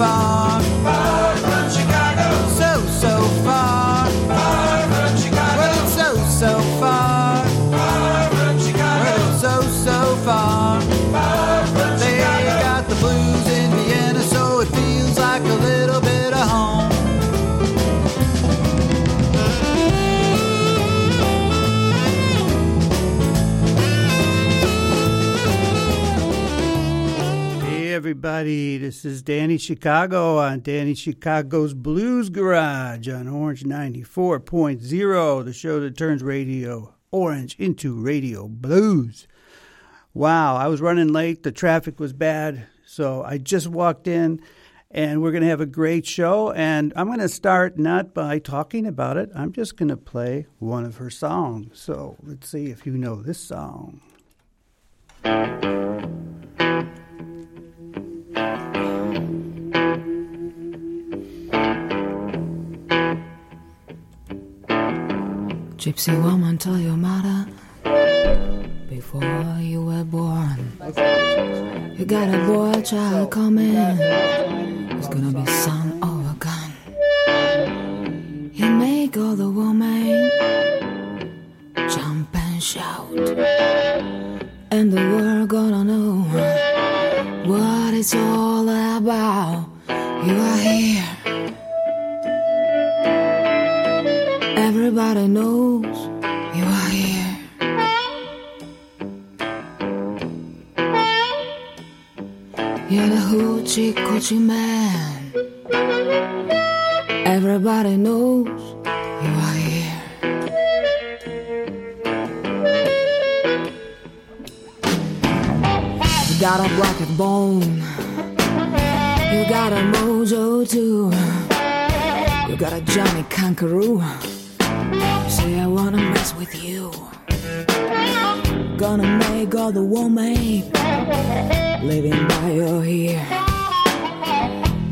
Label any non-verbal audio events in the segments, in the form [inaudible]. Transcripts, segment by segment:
far. Everybody, this is Danny Chicago on Danny Chicago's Blues Garage on Orange 94.0, the show that turns radio orange into radio blues. Wow, I was running late, the traffic was bad, so I just walked in and we're going to have a great show and I'm going to start not by talking about it, I'm just going to play one of her songs. So, let's see if you know this song. Gypsy woman, tell your mother before you were born. You got a boy child coming. It's gonna be son of a gun. He make all the women jump and shout, and the world gonna know it's all about. You are here. Everybody knows you are here. You're the hoochie coochie man. Everybody knows you are here. You got a black bone. You got a mojo too. You got a Johnny Kangaroo. Say I wanna mess with you. Gonna make all the woman living by your ear.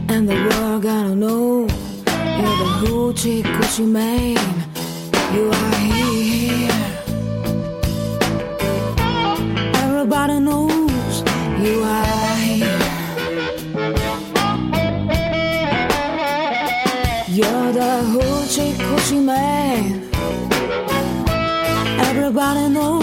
And the world gonna know you're the hoochie coochie man. You are here. Everybody knows you are Everybody knows you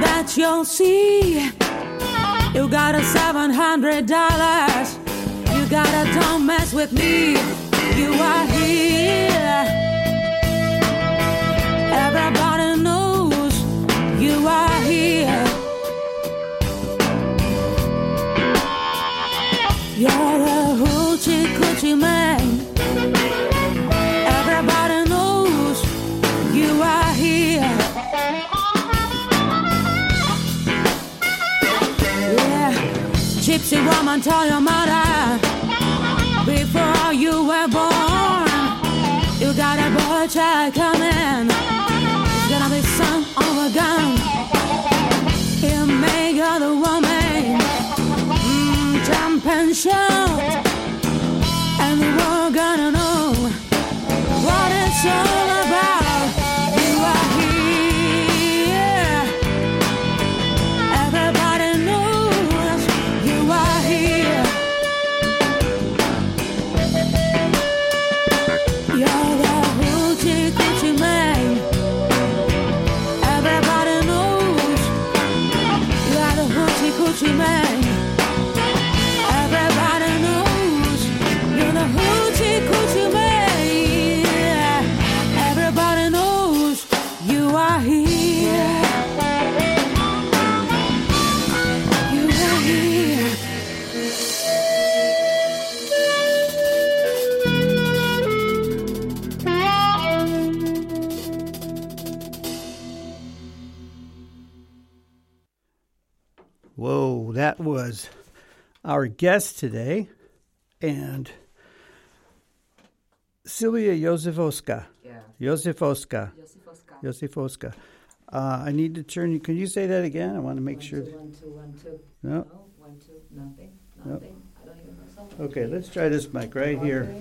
that you'll see. You got a seven hundred dollars. You got a don't mess with me. You are here. Everybody knows you are here. You're a hoochie coochie man. Gypsy woman, tell your mother before you were born. You got a boy child coming. It's gonna be son of a gun. He'll make other woman mm, jump and shout, and the world gonna know what it's all about. That was our guest today, and Silvia Josifoska. Yeah. Josifoska. Josifoska. Josifoska. Uh, I need to turn you. Can you say that again? I want to make One, sure. two, one, two, one, two. No. No, one, two, nothing, No. nothing. I don't even know something. Okay, let's try this mic right here.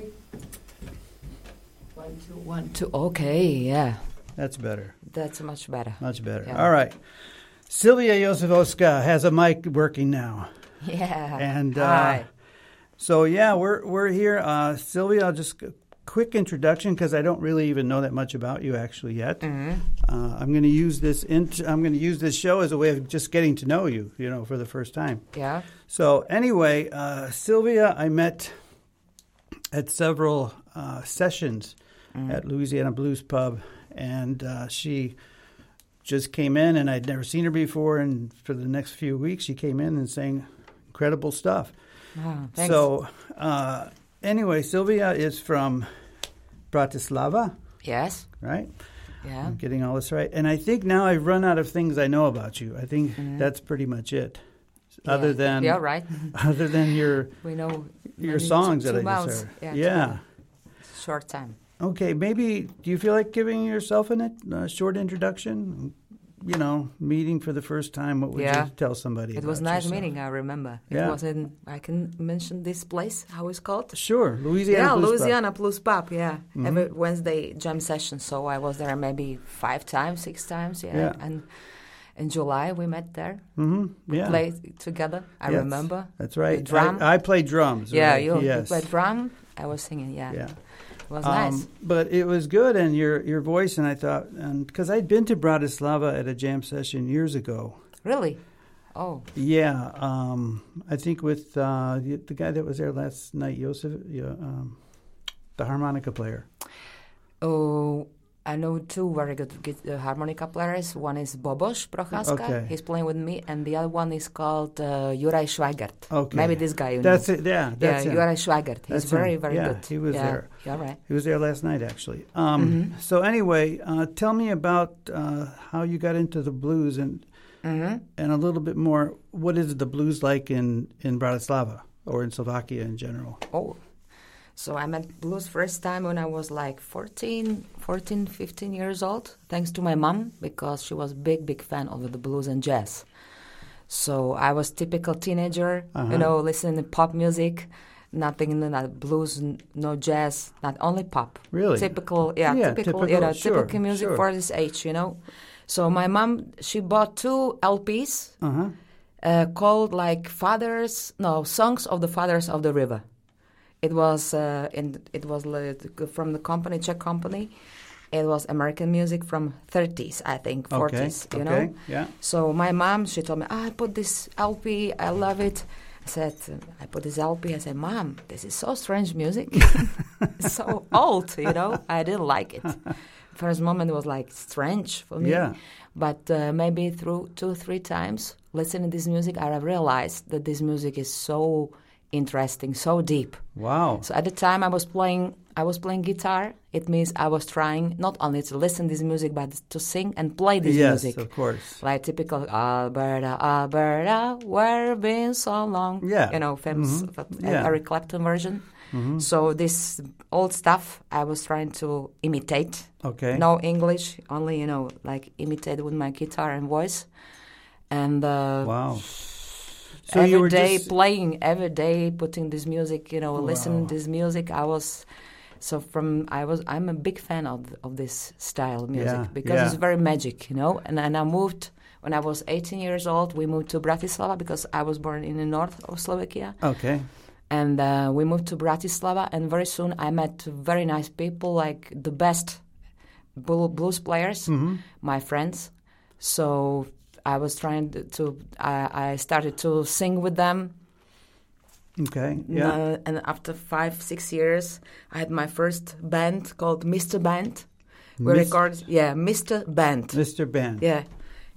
One, two, one, two. Okay, yeah. That's better. That's much better. Much better. Yeah. All right. Silvia Josifoska has a mic working now. Yeah. And uh, Hi. so yeah, we're we're here. Uh, Silvia, I'll just quick introduction because I don't really even know that much about you actually yet. Mhm. Uh, I'm going to use this. Int- I'm going to use this show as a way of just getting to know you. You know, for the first time. Yeah. So anyway, uh, Silvia, I met at several uh, sessions at Louisiana Blues Pub, and uh, she just came in, and I'd never seen her before. And for the next few weeks, she came in and sang incredible stuff. Thanks. So uh, anyway, Silvia is from Bratislava, yes. right? Yeah. I'm getting all this right. And I think now I've run out of things I know about you. I think that's pretty much it. Other than Yeah, right. [laughs] other than your [laughs] We know your songs two, that two I just heard. Yeah. Yeah. Short time. Okay. Maybe. Do you feel like giving yourself a uh, short introduction? You know, meeting for the first time. What would Yeah. you tell somebody? It was nice yourself? meeting. I remember. It Yeah. was in. I can mention this place. How it's called? Sure, Louisiana. yeah, Blues. Louisiana Blues Pub. Yeah, Mhm. every Wednesday jam session. So I was there maybe five times, six times. Yeah, Yeah. and in July we met there, Mm-hmm. Yeah, played together. I Yes. remember. that's right. the drum. I, I play drums. Yeah, right? you, you played drum. I was singing. Yeah, Yeah. Was Um, nice. But it was good, and your your voice, and I thought, and because I'd been to Bratislava at a jam session years ago. Really? Oh, Yeah, um, I think with uh, the, the guy that was there last night, Josef, yeah, um, the harmonica player. oh. I know two very good uh, harmonica players. One is Boboš Prochaska. Okay. He's playing with me, and the other one is called uh, Juraj Schweigert. Okay, Maybe this guy. You That's know. it. Yeah, that's yeah, him. Juraj Schweigert. He's That's very, very Yeah, good. he was yeah. there. Yeah, right. He was there last night, actually. Um, Mhm. So anyway, uh, tell me about uh, how you got into the blues, and hmm and a little bit more. What is the blues like in in Bratislava or in Slovakia in general? Oh. So I met blues first time when I was like 14, 14, 15 years old, thanks to my mom, because she was big, big fan of the blues and jazz. So I was typical teenager, Uh-huh. you know, listening to pop music, nothing in the blues, no jazz, not only pop. Really? Typical, yeah, Yeah, typical, typical, you know, sure, typical music sure. for this age, you know. So my mom, she bought two LPs Uh huh. uh, called like fathers no songs of the fathers of the river it was uh, in it was from the company czech company it was american music from 30s i think 40s okay. you okay. know Yeah. so my mom she told me "Ah, i put this lp i love it i said i put this lp i said mom this is so strange music [laughs] so old you know i didn't like it first moment was like strange for me Yeah. but uh, maybe through two three times listening to this music i realized that this music is so interesting so deep Wow. so at the time i was playing i was playing guitar it means i was trying not only to listen to this music but to sing and play this yes, music of course. like typical alberta alberta where been so long Yeah. you know famous Mhm. uh, Yeah. eric clapton version Mhm. so this old stuff i was trying to imitate Okay. no English, only you know, like imitate with my guitar and voice, and uh, Wow. So every day just playing, every day putting this music, you know, listening Wow. to this music. I was so from I was I'm a big fan of of this style of music Yeah, because yeah. it's very magic, you know. And and I moved when I was 18 years old. We moved to Bratislava because I was born in the north of Slovakia okay. and uh, we moved to Bratislava. And very soon I met very nice people, like the best blues players, hmm my friends. So I was trying to. I, I started to sing with them. Okay. Yeah. Uh, and after five six years, I had my first band called Mr. Band. We Mis- recorded, yeah, Mr. Band. Mr. Band. Yeah,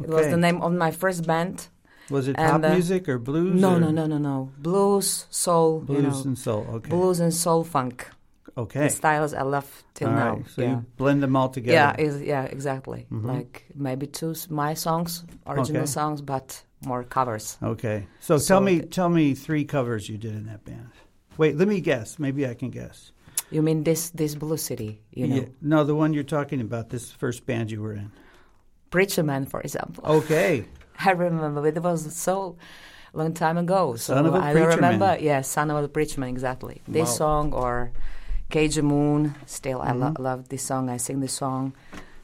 it was the name of my first band. Was it And, pop uh, music or blues? No, or no, no, no, no. Blues, soul, Blues you know, and soul. Okay. blues and soul funk. Okay. The styles I love till All now. right, So yeah. you blend them all together. yeah, is, yeah, exactly. Mhm. Like maybe two my songs, original Okay. songs, but more covers. Okay. So, So tell me, the- tell me three covers you did in that band. Wait, let me guess. Maybe I can guess. You mean this this Blue City? You know, Yeah. No, the one you're talking about. This first band you were in. Preacher Man, for example. Okay. [laughs] I remember it was so long time ago. So Son of a I don't remember. Man. Yeah, Son of a Preacher Man, exactly. This Wow. song or Cage of Moon. Still, I lo- Mhm. love this song. I sing this song.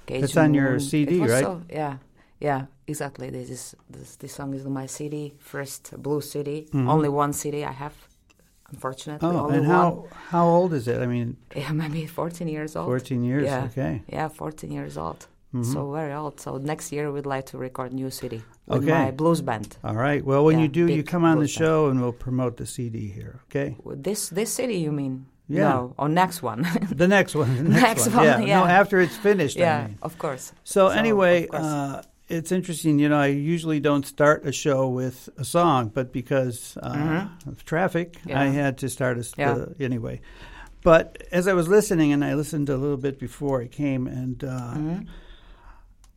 Cage It's on your CD, right? so- yeah, yeah, exactly. This is this, this song is on my CD. First Blue City. Mhm. Only one CD I have. Unfortunately, Oh, and one. how how old is it? I mean, Yeah, [laughs] maybe 14 years old. 14 years. Yeah. Okay. Yeah, 14 years old. Mhm. So very old. So next year we'd like to record new city with Okay. my blues band. All right. Well, when Yeah, you do, you come on the blues band. show and we'll promote the CD here. Okay. This this city, you mean? Yeah. No, or next one. The next one. [laughs] The next, Next one. one, Yeah. yeah. No, after it's finished. I yeah, mean. of course. So, So, anyway, course. uh, it's interesting. You know, I usually don't start a show with a song, but because uh, Mhm. of traffic, Yeah. I had to start a Yeah. uh, anyway. But as I was listening, and I listened a little bit before I came, and uh, Mhm.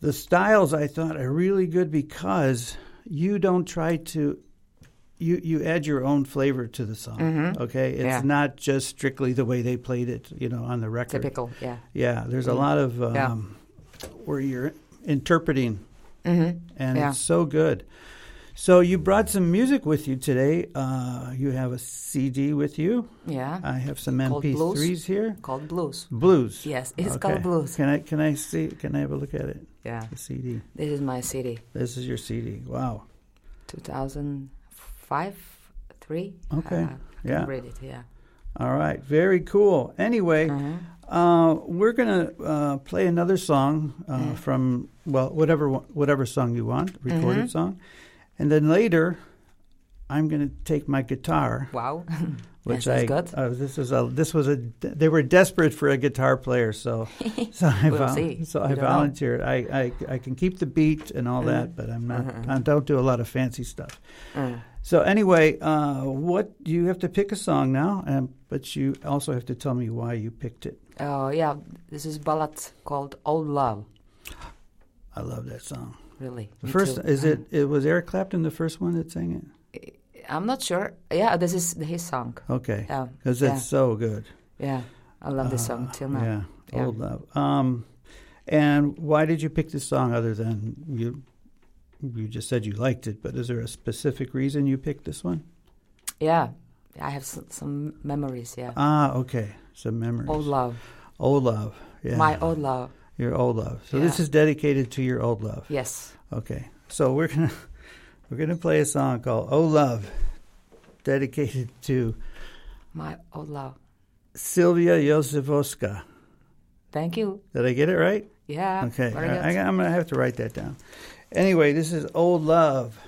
the styles I thought are really good because you don't try to. You, you add your own flavor to the song, Mhm. okay? It's Yeah. not just strictly the way they played it, you know, on the record. Typical. Yeah. Yeah, there's a Mm. lot of um, Yeah. where you're interpreting, hmm and Yeah. it's so good. So you brought some music with you today. Uh, you have a CD with you. Yeah. I have some Called MP3s Blues? here. called blues. Blues. Yes, it's Okay. called blues. Can I can I see? Can I have a look at it? Yeah. The CD. This is my CD. This is your CD. Wow. 2005, three. Okay. Uh, Yeah. read it. Yeah. All right. Very cool. Anyway, Mhm. uh, we're gonna uh, play another song uh, Mm. from well, whatever whatever song you want, recorded Mhm. song, and then later, I'm gonna take my guitar, Wow. [laughs] [laughs] which Yes, I good. Uh, this was a this was a they were desperate for a guitar player, so [laughs] so I We'll vol- so I volunteered. I, I I can keep the beat and all that, Mhm. but I'm not. Mhm. I don't do a lot of fancy stuff. Mm. So anyway, uh, what you have to pick a song now, um, but you also have to tell me why you picked it. Oh yeah, this is ballad called "Old Love." I love that song. Really. The first too. is it? It was Eric Clapton the first one that sang it. I'm not sure. Yeah, this is his song. Okay, Yeah, because yeah. it's so good. yeah. I love this song Uh, till now. Yeah, Yeah. old love. Um, and why did you pick this song other than you? You just said you liked it, but is there a specific reason you picked this one? Yeah, I have some, some memories. Yeah, Ah, okay, some memories. old love, Old love. Yeah, my old love. your old love. So this is dedicated to your old love. Yes. Okay, so we're gonna [laughs] we're gonna play a song called "Oh Love," dedicated to My old love. Silvia Josifoska. Thank you. Did I get it right? Yeah. Okay, Very I, good. I, I'm gonna have to write that down. Anyway, this is "Old Love."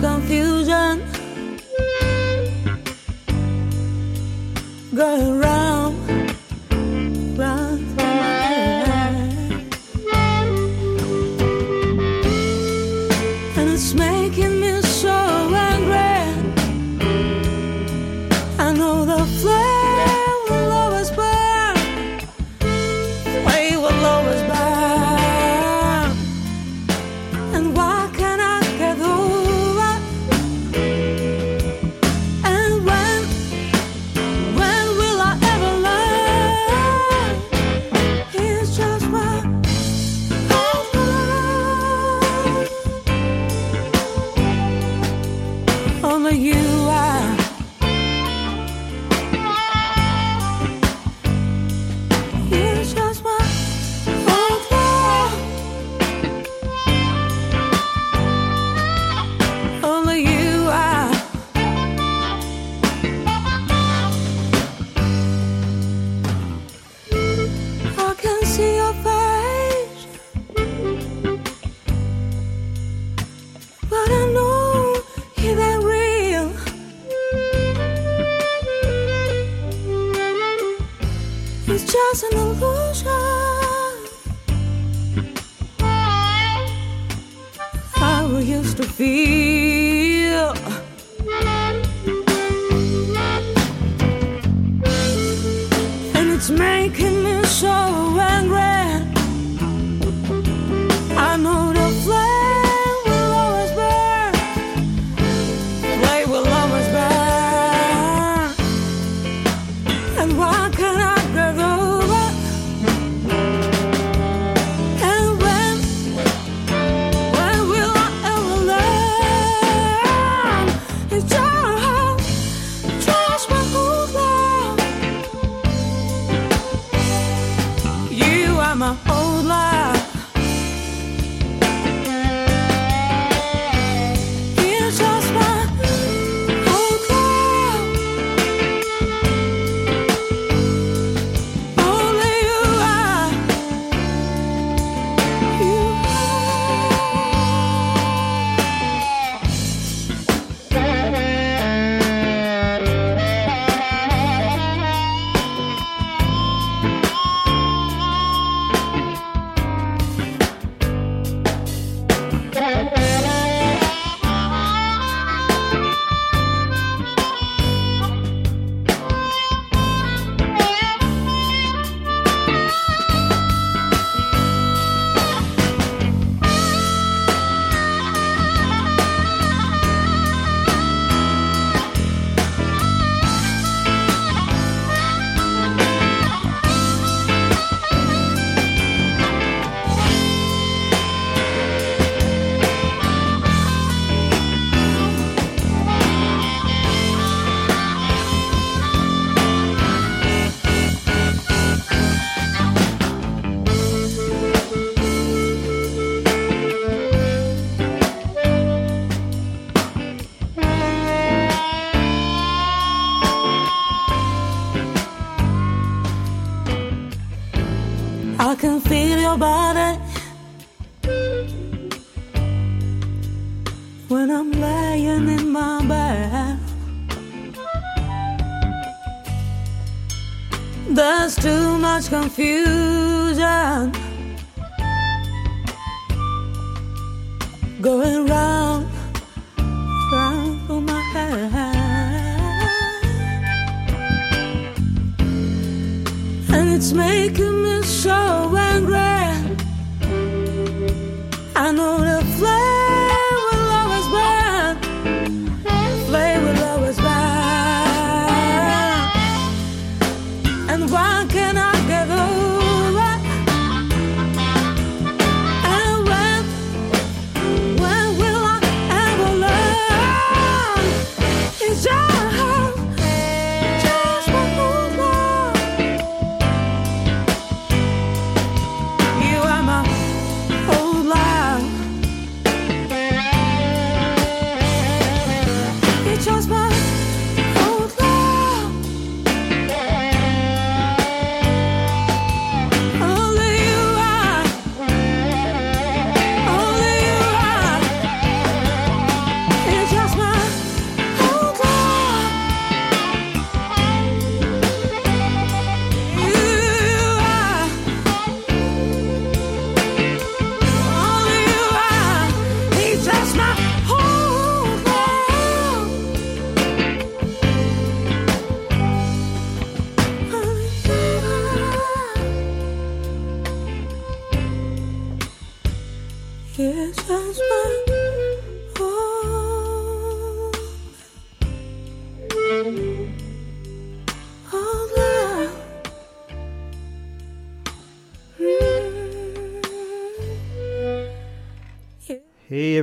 Too 就算努力。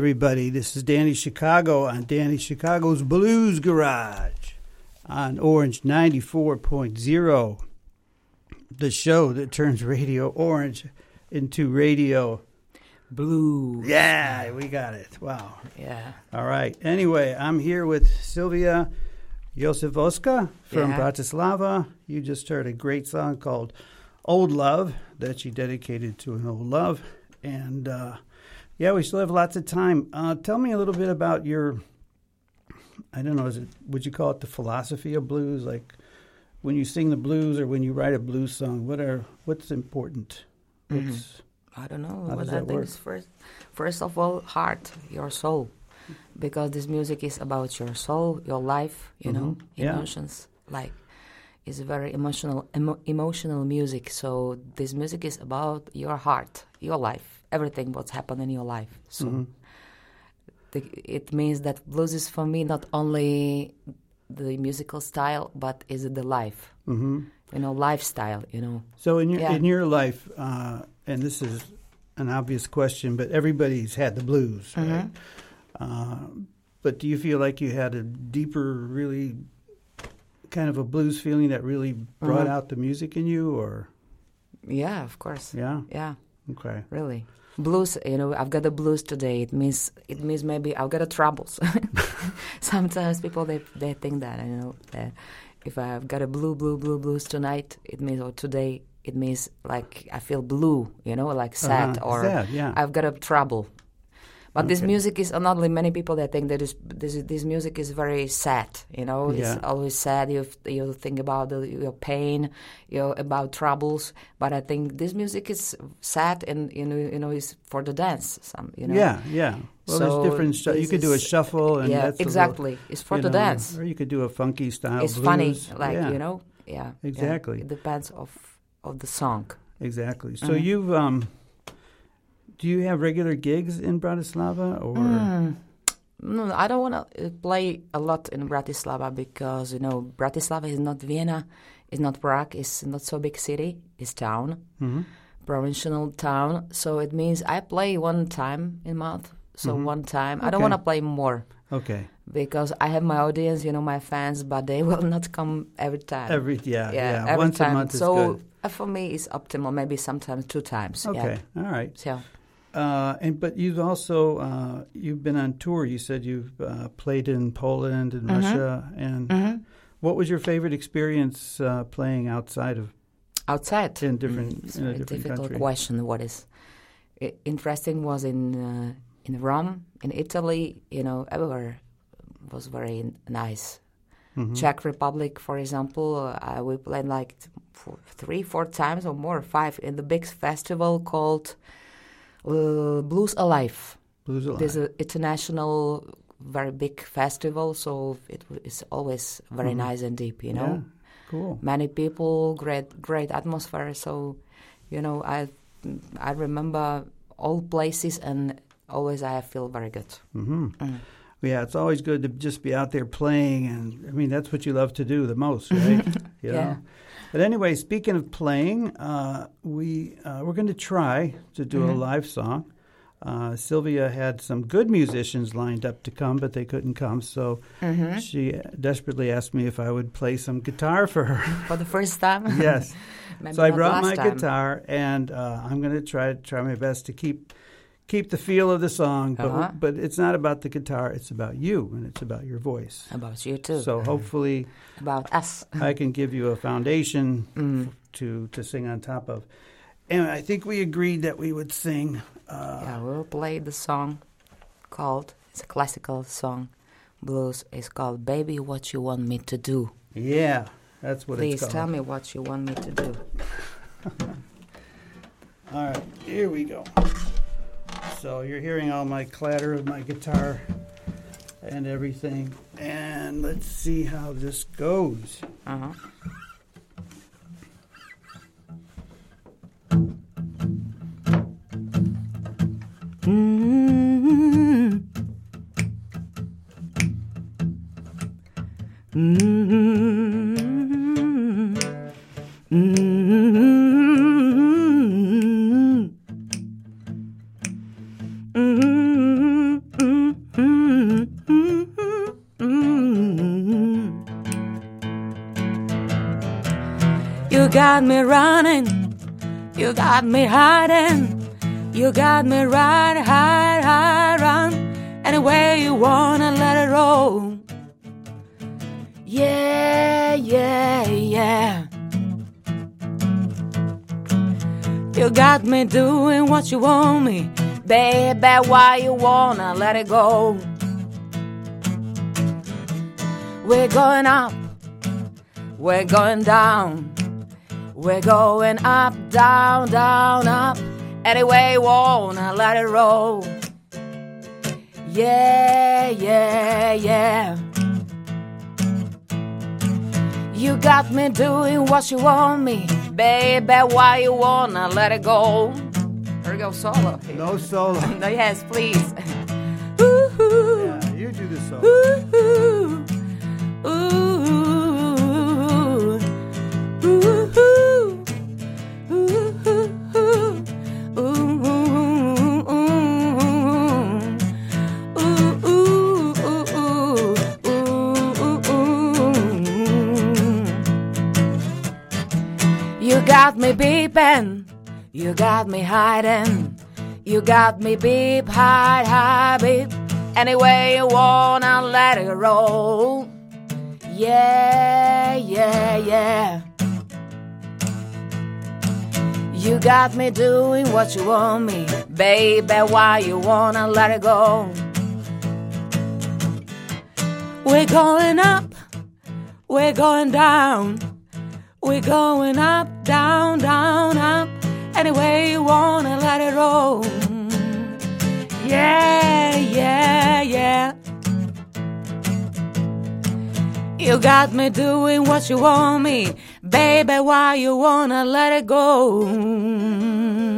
everybody. This is Danny Chicago on Danny Chicago's Blues Garage on Orange 94.0, the show that turns Radio Orange into Radio Blue. Yeah, we got it. Wow. Yeah. All right. Anyway, I'm here with Silvia Josifoska from yeah. Bratislava. You just heard a great song called Old Love that she dedicated to an old love. And, uh, yeah, we still have lots of time. Uh, tell me a little bit about your. I don't know. Is it would you call it the philosophy of blues? Like when you sing the blues or when you write a blues song, what are what's important? Mm-hmm. What's, mm-hmm. I don't know. How does that I think work? First, first of all, heart, your soul, because this music is about your soul, your life. You mm-hmm. know, emotions. Yeah. Like it's very emotional, emo- emotional music. So this music is about your heart, your life everything what's happened in your life. So Mhm. the, it means that blues is for me not only the musical style, but is it the life. hmm You know, lifestyle. You know. So in your Yeah. in your life, uh, and this is an obvious question, but everybody's had the blues, right? Uh, but do you feel like you had a deeper, really kind of a blues feeling that really brought Mhm. out the music in you, or Yeah, of course. yeah? Yeah. Okay. Really. Blues, you know, I've got the blues today. It means it means maybe I've got the troubles. [laughs] Sometimes people they they think that you know that if I've got a blue blue blue blues tonight, it means or today it means like I feel blue, you know, like sad Uh-huh. or Sad, yeah. I've got a trouble. But this music is not only many people that think that this this, this music is very sad. You know, Yeah. it's always sad. You you think about the, your pain, you know, about troubles. But I think this music is sad and you know you know is for the dance. Some you know. Yeah, yeah. Well, So there's different. You could do a shuffle, and yeah, that's a little, exactly. it's for the know, dance. or you could do a funky style. It's funny, like Yeah, you know. Yeah. yeah. Exactly. It depends of of the song. exactly. So Mhm. you've um, do you have regular gigs in Bratislava, or Mm. No, I don't want to play a lot in Bratislava because you know Bratislava is not Vienna, it's not Prague, it's not so big city, it's town, Mhm. provincial town. So it means I play one time in month. So Mhm. one time. I don't want to play more okay? because I have my audience, you know, my fans, but they [laughs] will not come every time. Every yeah, yeah. every Once time. a month is so good. uh, for me, it's optimal. Maybe sometimes two times. Okay, Yeah. all right. So Uh, and but you've also uh, you've been on tour. You said you've uh, played in Poland and Mhm. Russia. And mhm. what was your favorite experience uh, playing outside of? outside In different- Mm, it's in a very different difficult country. question what is interesting was in uh, in rome in italy you know everywhere was very nice Mhm. czech republic for example uh, we played like three four times or more five in the big festival called uh, blues alive Blues Alive. there's an international very big festival so it w- is always very Mhm. nice and deep you know Yeah, cool. many people, great great atmosphere. So, you know, I I remember all places and always I feel very good. hmm Mm. Yeah, it's always good to just be out there playing, and I mean that's what you love to do the most, right? You [laughs] Yeah. know? But anyway, speaking of playing, uh, we uh, we're going to try to do Mhm. a live song. Uh, Silvia had some good musicians lined up to come, but they couldn't come, so Mm-hmm. she desperately asked me if I would play some guitar for her. For the first time. yes, [laughs] so I brought my time. guitar, and uh, I'm going to try try my best to keep keep the feel of the song. But Uh-huh. but it's not about the guitar; it's about you, and it's about your voice. About you too. So hopefully, About us. I can give you a foundation Mm. to to sing on top of. And I think we agreed that we would sing. Uh, yeah, we'll play the song called. It's a classical song, blues. It's called "Baby, What You Want Me to Do." yeah, that's what Please it's called. Please tell me what you want me to do. [laughs] All right, here we go. So you're hearing all my clatter of my guitar and everything. And let's see how this goes. Uh-huh. You got me hiding, you got me right, hide, hide, run. Anyway you wanna let it roll. Yeah, yeah, yeah. You got me doing what you want me, baby. Why you wanna let it go? We're going up, We're going down. We're going up, down, down, up. Anyway, wanna let it roll. Yeah, yeah, yeah. You got me doing what you want me, baby. Why you wanna let it go? Here we go, solo. No solo. [laughs] No, yes, please. Ooh, yeah, you do the solo. ooh, you got me hiding, you got me beep, hide, hide, beep. Anyway, you wanna let it roll. Yeah, yeah, yeah. You got me doing what you want me, baby. Why you wanna let it go? We're going up, we're going down, we're going up, down, down, up. Anyway, you wanna let it roll. Yeah, yeah, yeah. You got me doing what you want me, baby. Why you wanna let it go? Ooh.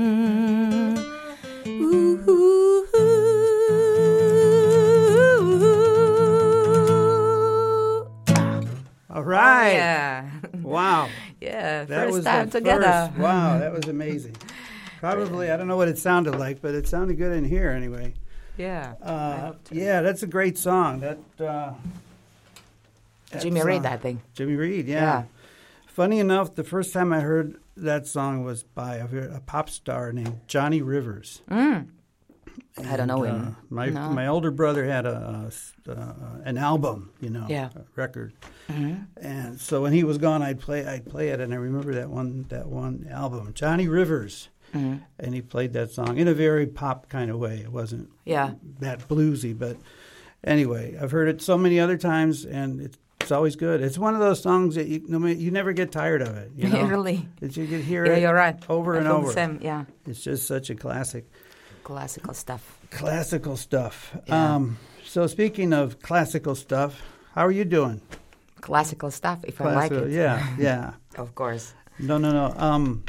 All right. Yeah, Wow. yeah. That first was time together. First. [laughs] Wow, that was amazing. [laughs] Probably, I don't know what it sounded like, but it sounded good in here anyway. Yeah. Uh, yeah, that's a great song. That uh, that Jimmy Reed, song- I think. Jimmy Reed, yeah. Yeah. Funny enough, the first time I heard that song was by a, a pop star named Johnny Rivers. Mm. I don't know him. uh, my No. my older brother had a, a uh, an album, you know, Yeah. a record, Mhm. and so when he was gone, I'd play I'd play it, and I remember that one that one album, Johnny Rivers, Mhm. and he played that song in a very pop kind of way. It wasn't Yeah. that bluesy, but anyway, I've heard it so many other times, and it's, it's always good. It's one of those songs that you no, you never get tired of it. You [laughs] know, really. that you can hear Yeah, it you're right. over I and over. Same. Yeah. It's just such a classic, Classical stuff. classical stuff. Yeah. Um, so speaking of classical stuff, how are you doing? Classical stuff, if I like Classical- it. Yeah, [laughs] yeah. Of course. No, no, no. Um,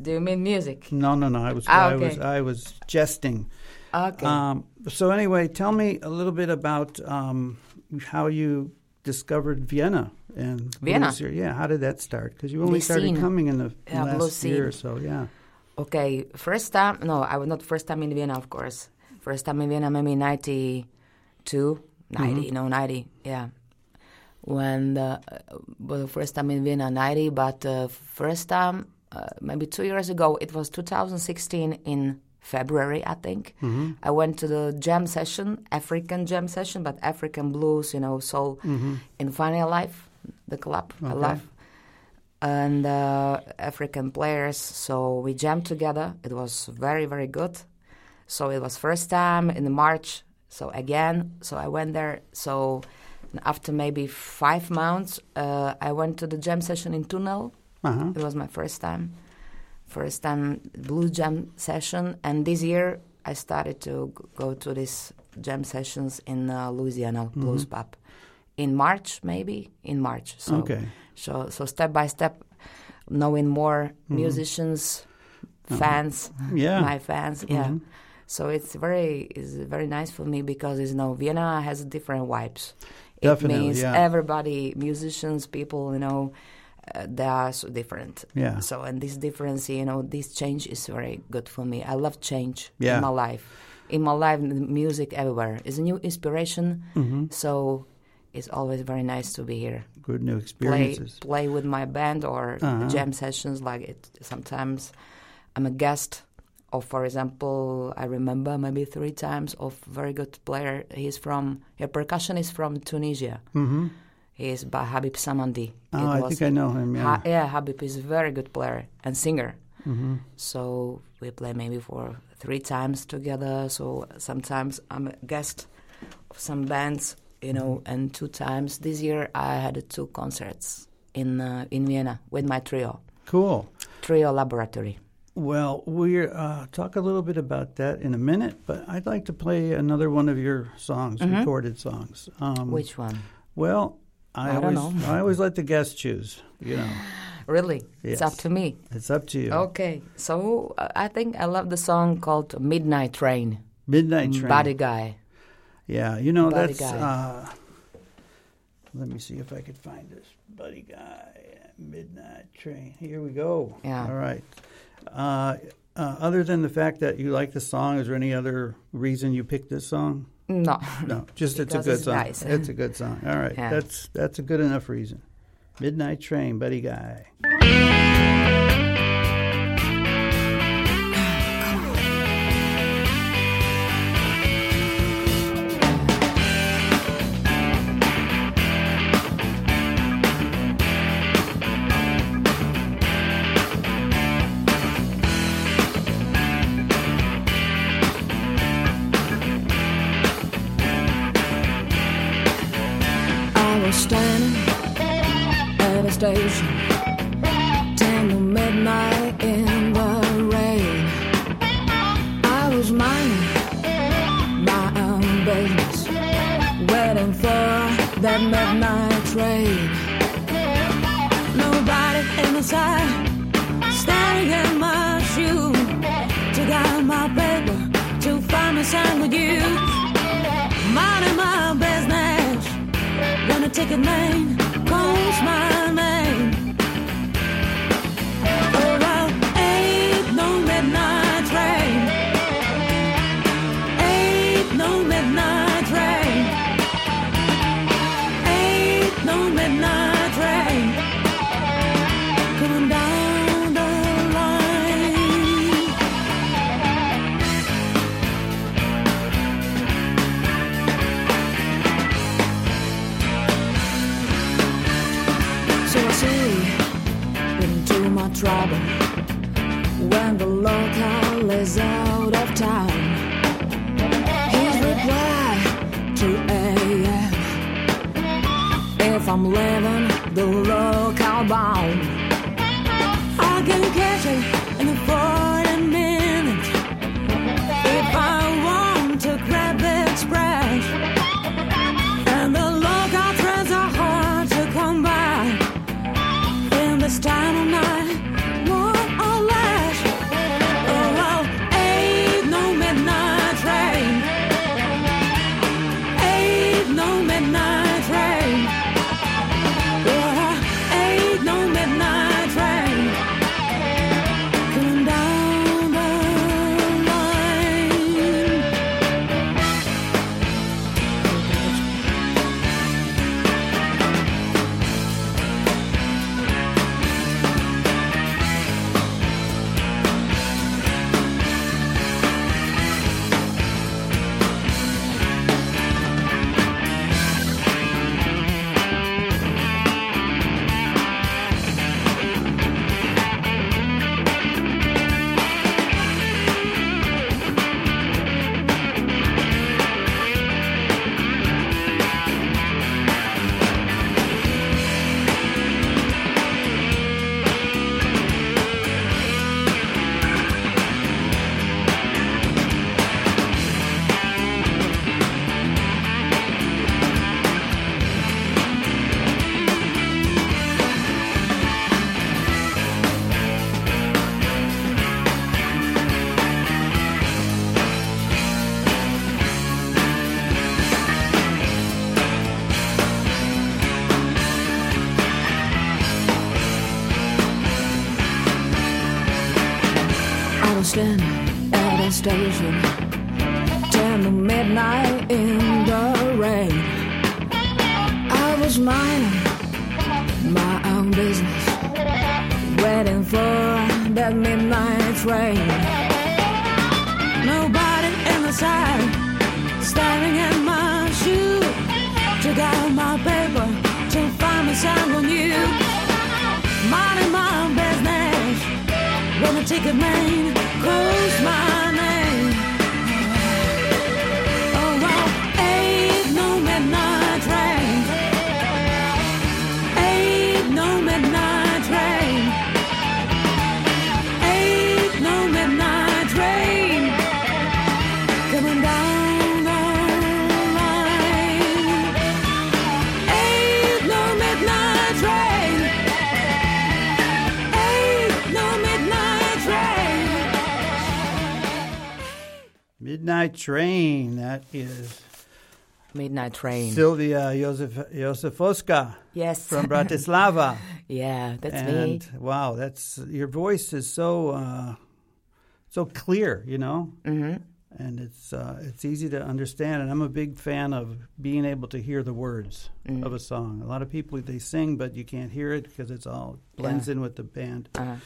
Do you mean music? no, no, no. I was, Ah, I was. I was jesting. Okay. Um, so anyway, tell me a little bit about um, how you discovered Vienna and Vienna? blues here. Yeah, how did that start? Because you only started coming in the Yeah, last year or so. Yeah. Okay, first time, no, I was not first time in Vienna, of course. First time in Vienna, maybe 92, 90, no, 90, yeah. When the, uh, well, first time in Vienna, 90, but uh, first time, uh, maybe two years ago, it was 2016 in February, I think. I went to the jam session, African jam session, but African blues, you know, soul in Funny Life, the club I Okay. love and uh, African players. So we jammed together. It was very, very good. So it was first time in March. So again, so I went there. So after maybe five months, uh, I went to the jam session in Tunnel. Uh-huh. It was my first time, first time blue jam session. And this year, I started to go to these jam sessions in uh, Louisiana Blues Pub in March, maybe in March. So Okay. So so step by step, knowing more musicians, fans, Yeah. my fans, yeah. So it's very it's very nice for me because you know Vienna has different vibes. It Definitely, means yeah. everybody, musicians, people, you know, uh, they are so different. Yeah. So and this difference, you know, this change is very good for me. I love change Yeah. in my life. In my life, music everywhere is a new inspiration. Mm-hmm. So it's always very nice to be here Good new play experiences. play with my band or Uh-huh. jam sessions like it sometimes i'm a guest of for example i remember maybe three times of very good player he's from a percussion is from tunisia Mm-hmm. he is by habib samandi Oh, I think I know him. Yeah. Ha- yeah habib is a very good player and singer mm-hmm. so we play maybe for three times together. So sometimes I'm a guest of some bands, you know, and two times this year I had two concerts in uh, in Vienna with my trio, Cool. Trio Laboratory. Well, we'll uh, talk a little bit about that in a minute, but I'd like to play another one of your songs, recorded songs. Um, Mm-hmm. Which one? Well, I, I always don't know. I always let the guests choose. You know, [gasps] Really? It's up to me. it's up to you. Okay, so uh, I think I love the song called Midnight Train. Midnight Train. Buddy Guy. Yeah, you know Buddy that's. Uh, let me see if I could find this buddy guy. Midnight Train. Here we go. Yeah. All right. Uh, uh, other than the fact that you like the song, is there any other reason you picked this song? No. No, just it's a good it's song. nice. [laughs] It's a good song. All right, Yeah. that's that's a good enough reason. Midnight Train, buddy guy. I was standing at a station, ten to midnight in the rain. I was minding my own business, waiting for that midnight train. Nobody in the sight, staring at my shoe. Took out my paper to find me someone new. Minding my business when the ticket man calls my Midnight Train. That is Midnight Train. Silvia Josef, Josifoska yes. from [laughs] Bratislava. yeah, that's and me. wow, that's your voice is so uh, so clear, you know, hmm and it's uh, it's easy to understand. And I'm a big fan of being able to hear the words Mm. of a song. A lot of people they sing, but you can't hear it because it's all blends in with the band. Uh,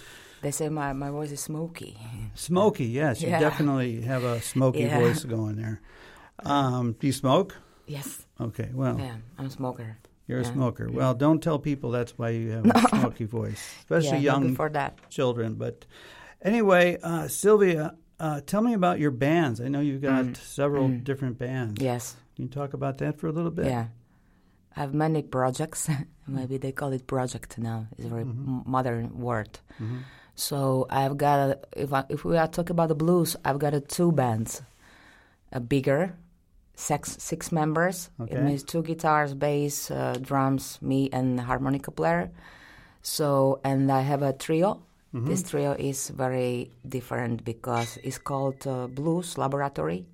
they say my, my voice is smoky. Smoky, [laughs] yes, you definitely have a smoky Yeah. voice going there. Um, do you smoke? Yes. Okay, well, Yeah, I'm a smoker. you're a Yeah. smoker. Well, don't tell people that's why you have a [laughs] smoky voice, especially yeah, young children. But anyway, uh, Silvia, uh, tell me about your bands. I know you've got Mm. several Mm. different bands. Yes. Can you talk about that for a little bit? Yeah. I have many projects. [laughs] Maybe they call it project now. It's a very Mhm. modern word. Mhm. So I've got, a, if, I, if we are talking about the blues, I've got a two bands. A bigger, six, six members. Okay. It means two guitars, bass, uh, drums, me, and harmonica player. So, and I have a trio. Mhm. This trio is very different because it's called uh, Blues Laboratory.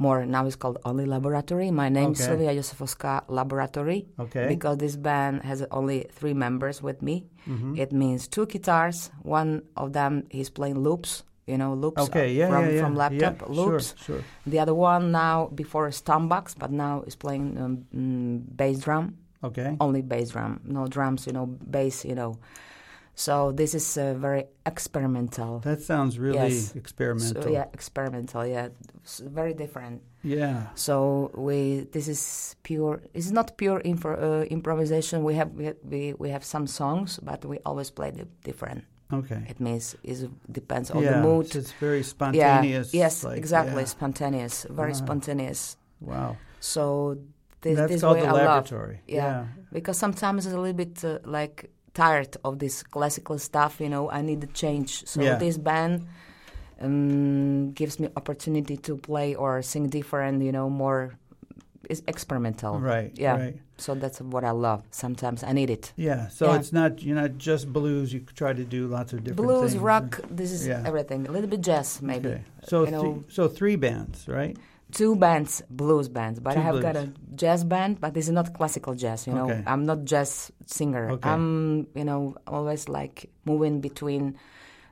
More now it's called only Laboratory. My name is Silvia Josifoska Laboratory Okay. because this band has only three members with me. Mhm. It means two guitars. One of them is playing loops, you know, loops okay. Yeah. from, yeah. Yeah. from laptop loops. Sure. Sure. The other one now before Stompbox, but now is playing um, mm, bass drum, Okay. only bass drum, no drums, you know, bass, you know. So this is uh, very experimental. That sounds really Yes. experimental. So, yeah, experimental. Yeah, it's very different. Yeah. So we this is pure. It's not pure uh, improvisation. We have we, we have some songs, but we always play it different. Okay. It means it depends on yeah. the mood. so It's very spontaneous. Yeah. Yes. like, exactly. yeah. Spontaneous. Very Uh-huh. spontaneous. Wow. So this That's this called way the I love laboratory. Yeah. because sometimes it's a little bit uh, like tired of this classical stuff. You know, I need to change. So Yeah. this band um, gives me opportunity to play or sing different. You know, more is experimental. Right. Yeah. Right. So that's what I love. Sometimes I need it. Yeah. So Yeah. it's not you're not just blues. You try to do lots of different things. Blues, things. rock. This is Yeah. everything. A little bit jazz, maybe. Okay. So th- know- so three bands, right? Two bands, blues bands, but Two I have got a jazz band, but this is not classical jazz. You know, Okay. I'm not jazz singer. Okay. I'm, you know, always like moving between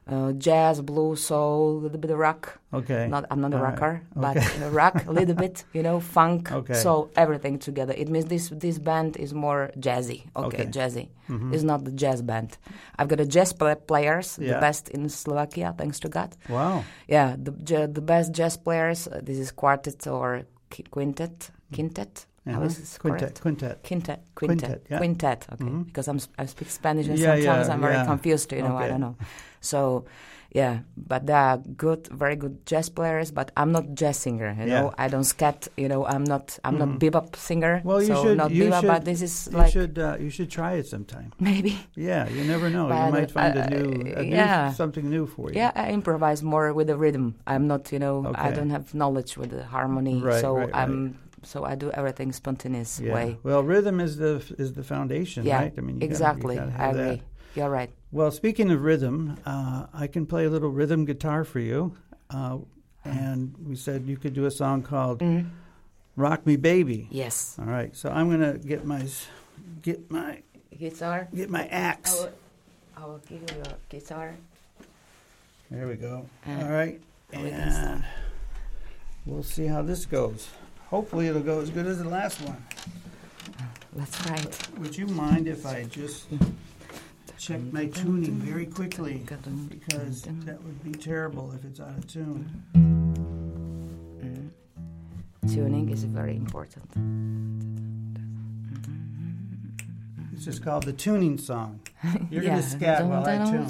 uh, jazz, blues, soul, a little bit of rock. Okay. Not, I'm not a All rocker, but Okay. uh, rock a little bit. You know, [laughs] funk, Okay. soul, everything together. It means this this band is more jazzy. Okay, Okay. jazzy. Mhm. It's not the jazz band. I've got a jazz pla players, Yeah. the best in Slovakia, thanks to God. Wow. Yeah, the ja- the best jazz players. Uh, this is quartet or qui- quintet. Quintet. Uh-huh. Quintet. Quintet. Quintet. Quintet, Quintet. yeah. Quintet. Okay, Mhm. because I'm I speak Spanish and Yeah, sometimes I'm very confused. You know, I don't know. [laughs] So, yeah, but they are good, very good jazz players. But I'm not jazz singer. You know, I don't scat. You know, I'm not. I'm Mhm. not bebop singer. Well, you so should- not you bebop, should- but this is You like should uh, you should try it sometime. maybe. Yeah, you never know. you might find a uh, new, a new yeah. something new for you. Yeah, I improvise more with the rhythm. I'm not, you know, I don't have knowledge with the harmony, Right, so right, I'm so I do everything spontaneous Yeah. way. Well, rhythm is the is the foundation, Yeah, right? I mean, you gotta- exactly. gotta I agree. that. You're right. Well, speaking of rhythm, uh, I can play a little rhythm guitar for you. Uh, and we said you could do a song called Mm. "Rock Me Baby." Yes. All right, so I'm gonna get my get my Guitar. get my I axe. will, I will give you your guitar. There we go. Uh, All right, And we'll see how this goes. Hopefully, it'll go as good as the last one. Let's try it. Would you mind if I just check my tuning very quickly? Because that would be terrible if it's out of tune. Mm. Tuning is very important. This is called the tuning song. [laughs] You're yeah. gonna scat while I tune.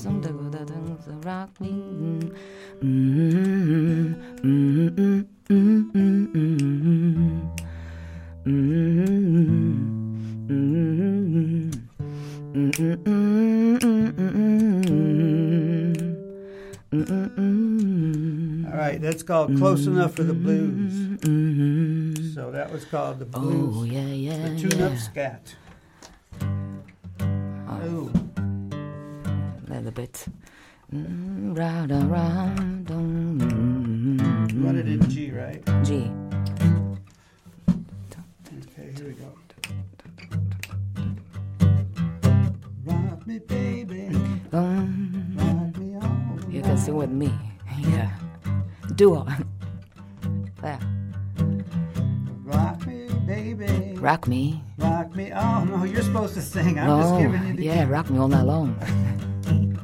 Called Close Enough for the Blues. mm. So that was called the Oh blues. yeah, yeah, the tune-up yeah. scat. Rock me all night long. [laughs]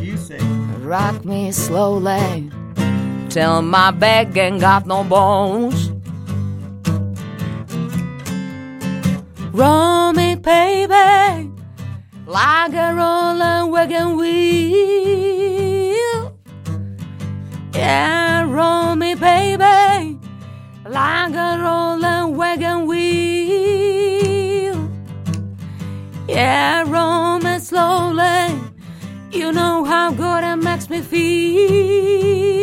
You sing. Rock me slowly till my back ain't got no bones. Roll me, baby, like a rolling wagon wheel. Yeah, roll me, baby, like a rolling wagon wheel. Yeah, makes me feel.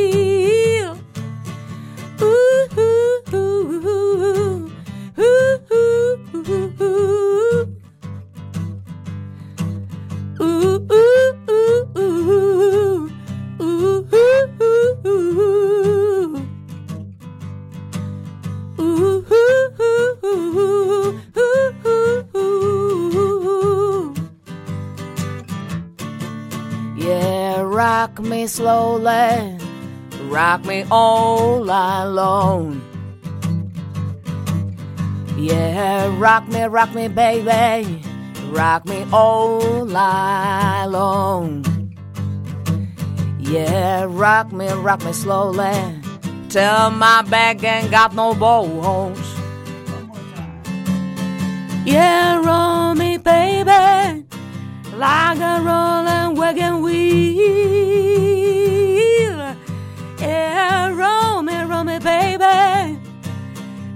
Slowly, rock me all alone. Yeah, rock me, rock me, baby, rock me all alone. Yeah, rock me, rock me slowly, till my back ain't got no bones. One. Yeah, roll me, baby, like a rolling wagon wheel.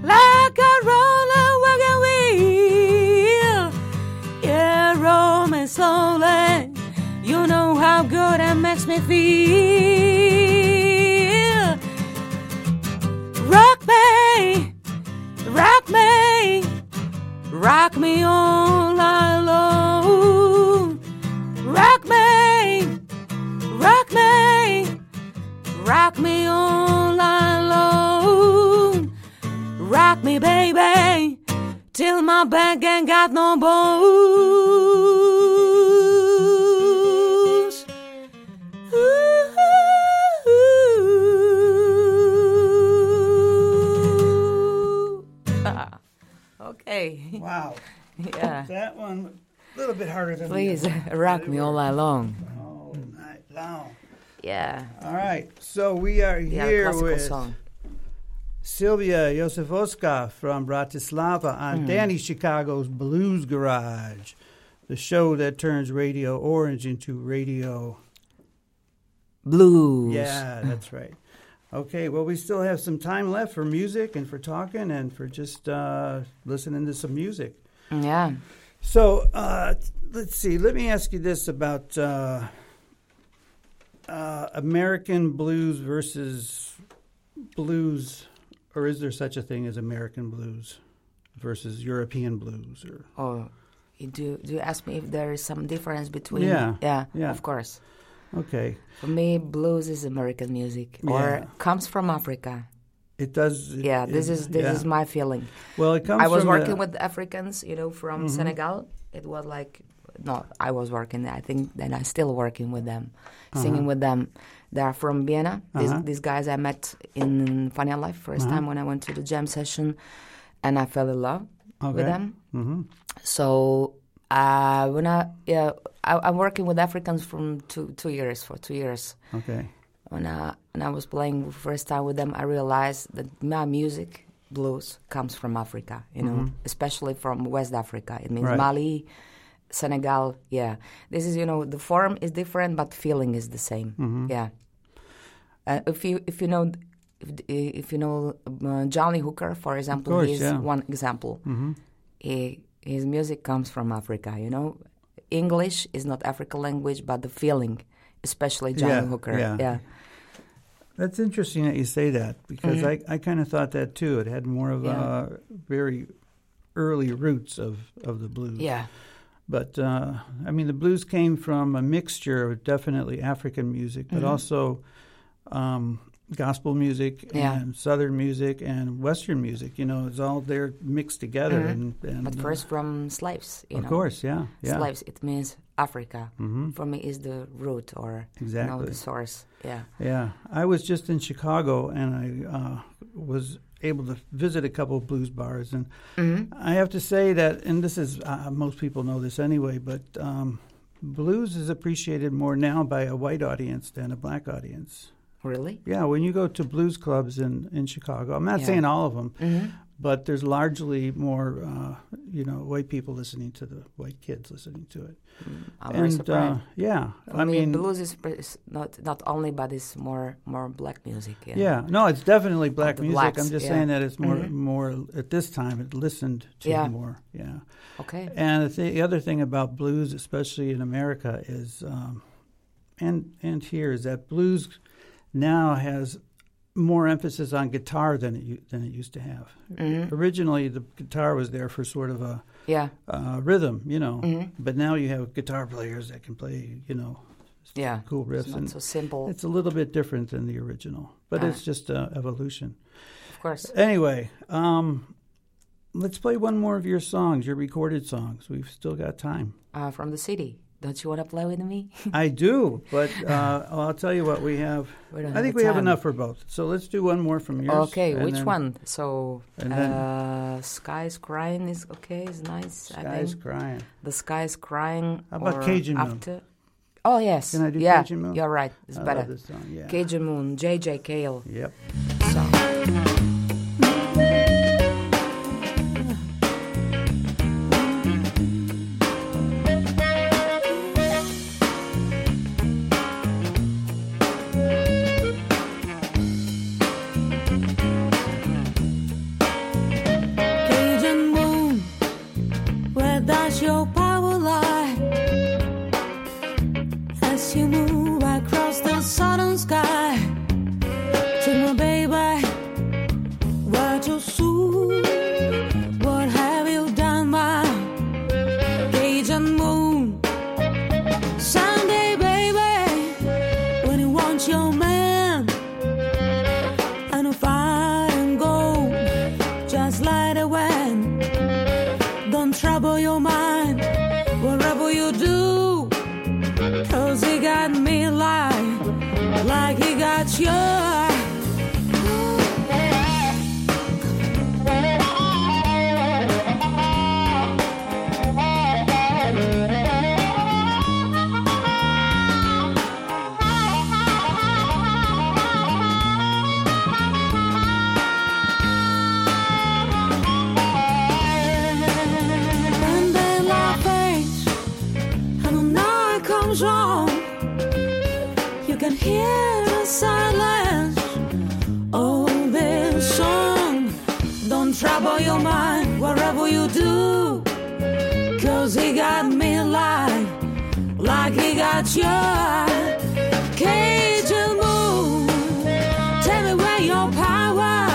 Like a rolling wagon wheel. Yeah, me slowly. You know how good it makes me feel. Rock me, rock me. Rock me all night long. Rock me, rock me, rock me all me, baby, till my back ain't got no bones. Ooh. [laughs] okay. Wow. [laughs] Yeah. That one a little bit harder than Please the rock me all night long. All night long. Yeah. All right. So we are Yeah, here classical with song. Silvia Josifoska from Bratislava on Hmm. Danny Chicago's Blues Garage, the show that turns Radio Orange into Radio. Blues. Yeah, that's right. Okay, well, we still have some time left for music and for talking and for just uh, listening to some music. Yeah. So uh, let's see. Let me ask you this about uh, uh, American blues versus blues, or is there such a thing as American blues versus European blues? Or Oh, you do do you ask me if there is some difference between? Yeah, Yeah. yeah. Of course. okay, For me, blues is American music Yeah. or comes from Africa. it does. it- Yeah. This it- is this yeah. is my feeling. well. It comes. I was working with Africans, you know, from Mm-hmm. Senegal. It was like no, I was working. I think that I'm still working with them, Uh-huh. singing with them. They are from Vienna. These, Uh-huh. these guys I met in Funny Life 1st time when I went to the jam session, and I fell in love with Okay. them. hmm So uh, when I yeah, I, I'm working with Africans from two two years for two years. Okay. When I when I was playing first time with them, I realized that my music blues comes from Africa. You know, especially from West Africa. It means Right. Mali, Senegal. Yeah, this is you know the form is different, but feeling is the same. Yeah. Uh, if you if you know. If, if you know uh, John Lee Hooker, for example, course, he's yeah. one example he, his music comes from Africa, you know. English is not African language, but the feeling, especially John Lee Yeah, Hooker. yeah. yeah. That's interesting that you say that because Mm-hmm. I, I kind of thought that too. It had more of uh, very early roots of, of the blues. Yeah. But uh, I mean, the blues came from a mixture of definitely African music, Mm-hmm. but also um, gospel music Yeah. and southern music and western music. You know, it's all there mixed together. Mhm. And, and But uh, first from slaves, you of know. course, yeah, yeah, Slaves, it means Africa. hmm For me, is the root or you know, exactly. the source. Yeah. Yeah, I was just in Chicago and I uh, was able to visit a couple of blues bars, and hmm I have to say that, and this is uh, most people know this anyway, but um, blues is appreciated more now by a white audience than a black audience. Really? Yeah, when you go to blues clubs in, in Chicago, I'm not Yeah. saying all of them, hmm but there's largely more, uh, you know, white people listening to the white kids listening to it. I'm very and uh, yeah, I me, mean, blues is, not not only, but it's more more black music. Yeah. yeah, no, it's definitely black music. blacks, I'm just yeah. saying that it's more Mhm. more at this time it listened to Yeah. more. Yeah. Okay. And the, th- the other thing about blues, especially in America, is um, and and here is that blues now has more emphasis on guitar than it than it used to have. hmm Originally, the guitar was there for sort of a Yeah. uh, rhythm, you know, hmm but now you have guitar players that can play, you know, Yeah. cool It's riffs, not and so simple. it's a little bit different than the original, but Ah. it's just uh, evolution. Of course. Anyway, um, let's play one more of your songs, your recorded songs. We've still got time. Uh, from the city. Don't you want to play with me? [laughs] I do, but uh, I'll tell you what we have. [laughs] We I think have we have enough for both. So let's do one more from yours. Okay, which then one? So, uh, Sky's Crying is okay, is nice. I Sky's crying. The Sky's Crying. How about Cajun Moon? after. Oh, yes. Can I do yeah, Cajun Moon? You're right. It's I better. love this song. Yeah. Cajun Moon, J.J. Cale. Yep. Comes on, you can hear the silence. Oh, this song. Don't trouble your mind whatever you do. Cause he got me like, like he got you. Cajun moon, tell me where your power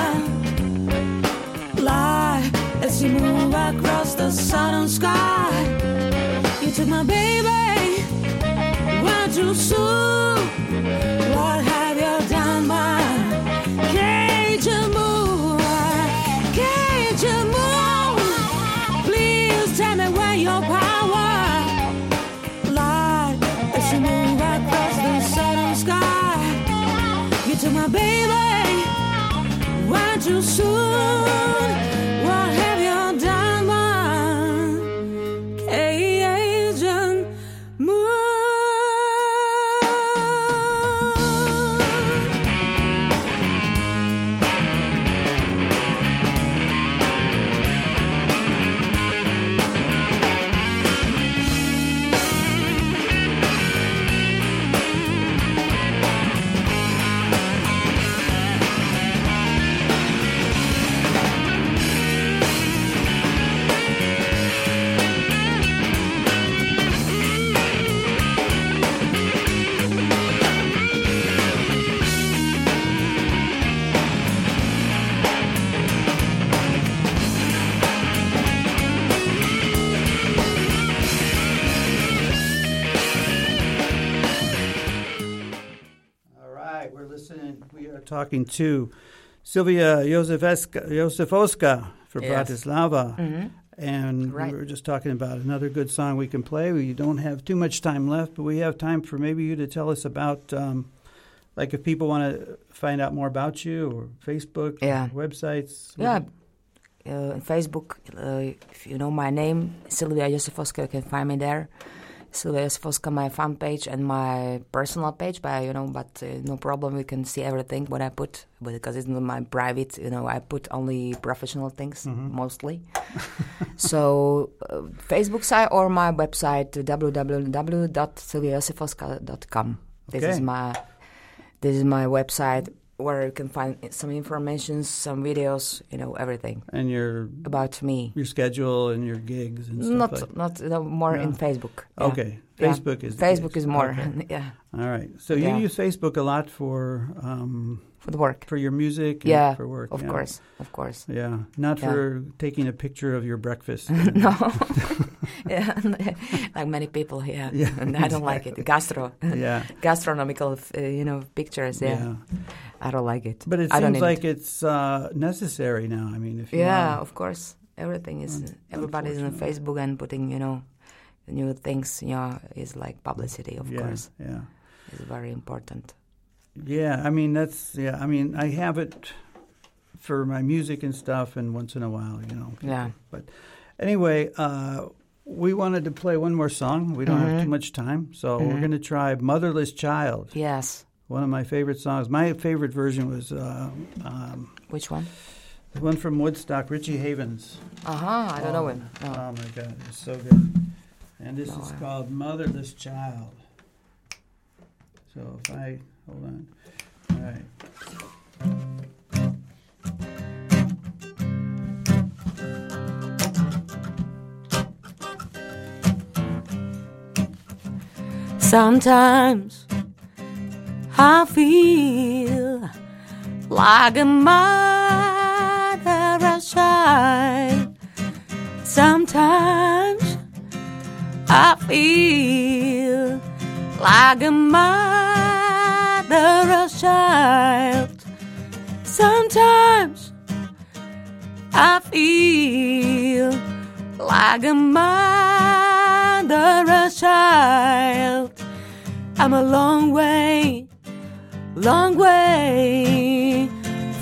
lie as you move across the southern sky. Talking to Silvia Josifoska for Yes. Bratislava. hmm And Right. we were just talking about another good song we can play. We don't have too much time left, but we have time for maybe you to tell us about, um, like, if people want to find out more about you or Facebook, or Yeah. websites. Yeah. Uh, Facebook, uh, if you know my name, Silvia Josifoska, you can find me there. Silvia Josifoska, my fan page and my personal page, but you know, but uh, no problem, you can see everything what I put, because it's not my private, you know, I put only professional things Mhm. mostly. [laughs] so, uh, Facebook site or my website www.silviajosifoska.com. This is my this is my website where you can find some information, some videos, you know, everything And your about me. your schedule and your gigs and stuff Not like not no, more No. in Facebook. Yeah. Okay. Yeah. Facebook is the Facebook is more Okay. [laughs] yeah All right. So you Yeah. use Facebook a lot for um, for the work. for your music and Yeah, for work. Of yeah. course, of course. Yeah. Not Yeah. for taking a picture of your breakfast. [laughs] no, [laughs] [laughs] yeah, like many people. Yeah, Yeah, and I don't like it. Gastro, yeah. gastronomical, uh, you know, pictures. Yeah. I don't like it. But it I seems like it's uh, necessary now. I mean, if you Yeah, of course. Everything is everybody's on. Facebook and putting, you know, new things. You know, is like publicity. Of yeah, course, yeah, It's very important. Yeah. I mean, that's yeah. I mean, I have it for my music and stuff, and once in a while, you know. Yeah. But anyway, uh, we wanted to play one more song. We don't have Mhm. too much time, so we're Mhm. going to try "Motherless Child." Yes. One of my favorite songs. My favorite version was uh, um, Which one? the one from Woodstock, Richie Havens. Uh huh. I don't know Oh, him. No. Oh my God, it's so good. And this No, is I- called Motherless Child. So if I hold on, all right. Sometimes I feel like a motherless child. Sometimes I feel like a motherless child. Sometimes I feel like a motherless child. I'm a long way, long way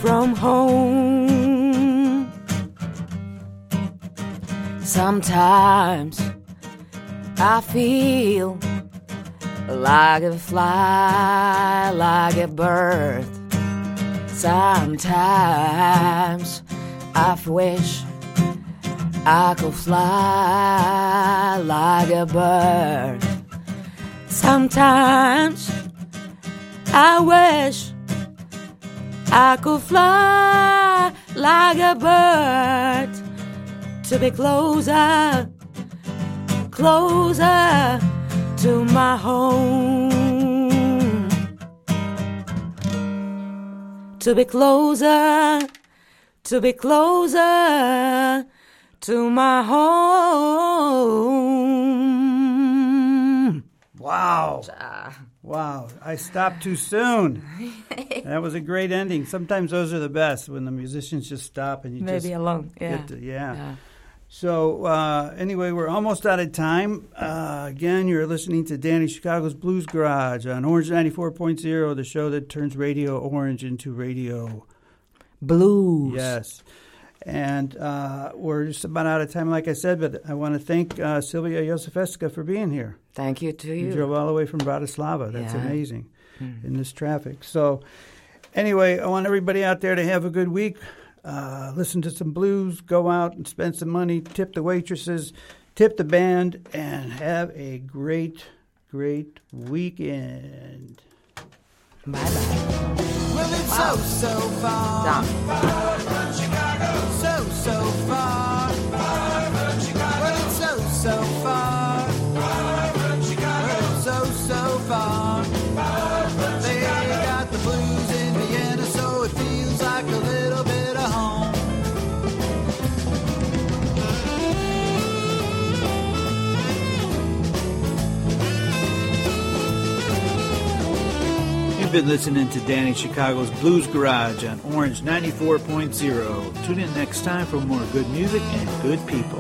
from home. Sometimes I feel like a fly, like a bird. Sometimes I wish I could fly like a bird. Sometimes I wish I could fly like a bird to be closer, closer to my home. To be closer, to be closer to my home. Wow, wow! I stopped too soon. that was a great ending. Sometimes those are the best when the musicians just stop and you maybe just alone. Yeah. get to, yeah. yeah. So uh, anyway, we're almost out of time. Uh, again, you're listening to Danny Chicago's Blues Garage on Orange 94.0, the show that turns Radio Orange into radio. Blues. Yes. And uh, we're just about out of time, like I said, but I want to thank uh, Silvia Josifoska for being here. Thank you to You you. drove all the way from Bratislava. That's Yeah. amazing Mm. in this traffic. So, anyway, I want everybody out there to have a good week. Uh, listen to some blues, go out and spend some money, tip the waitresses, tip the band, and have a great, great weekend. Bye bye. Well, it's so, so far. Done. So, so far. You've been listening to Danny Chicago's Blues Garage on Orange 94.0. Tune in next time for more good music and good people.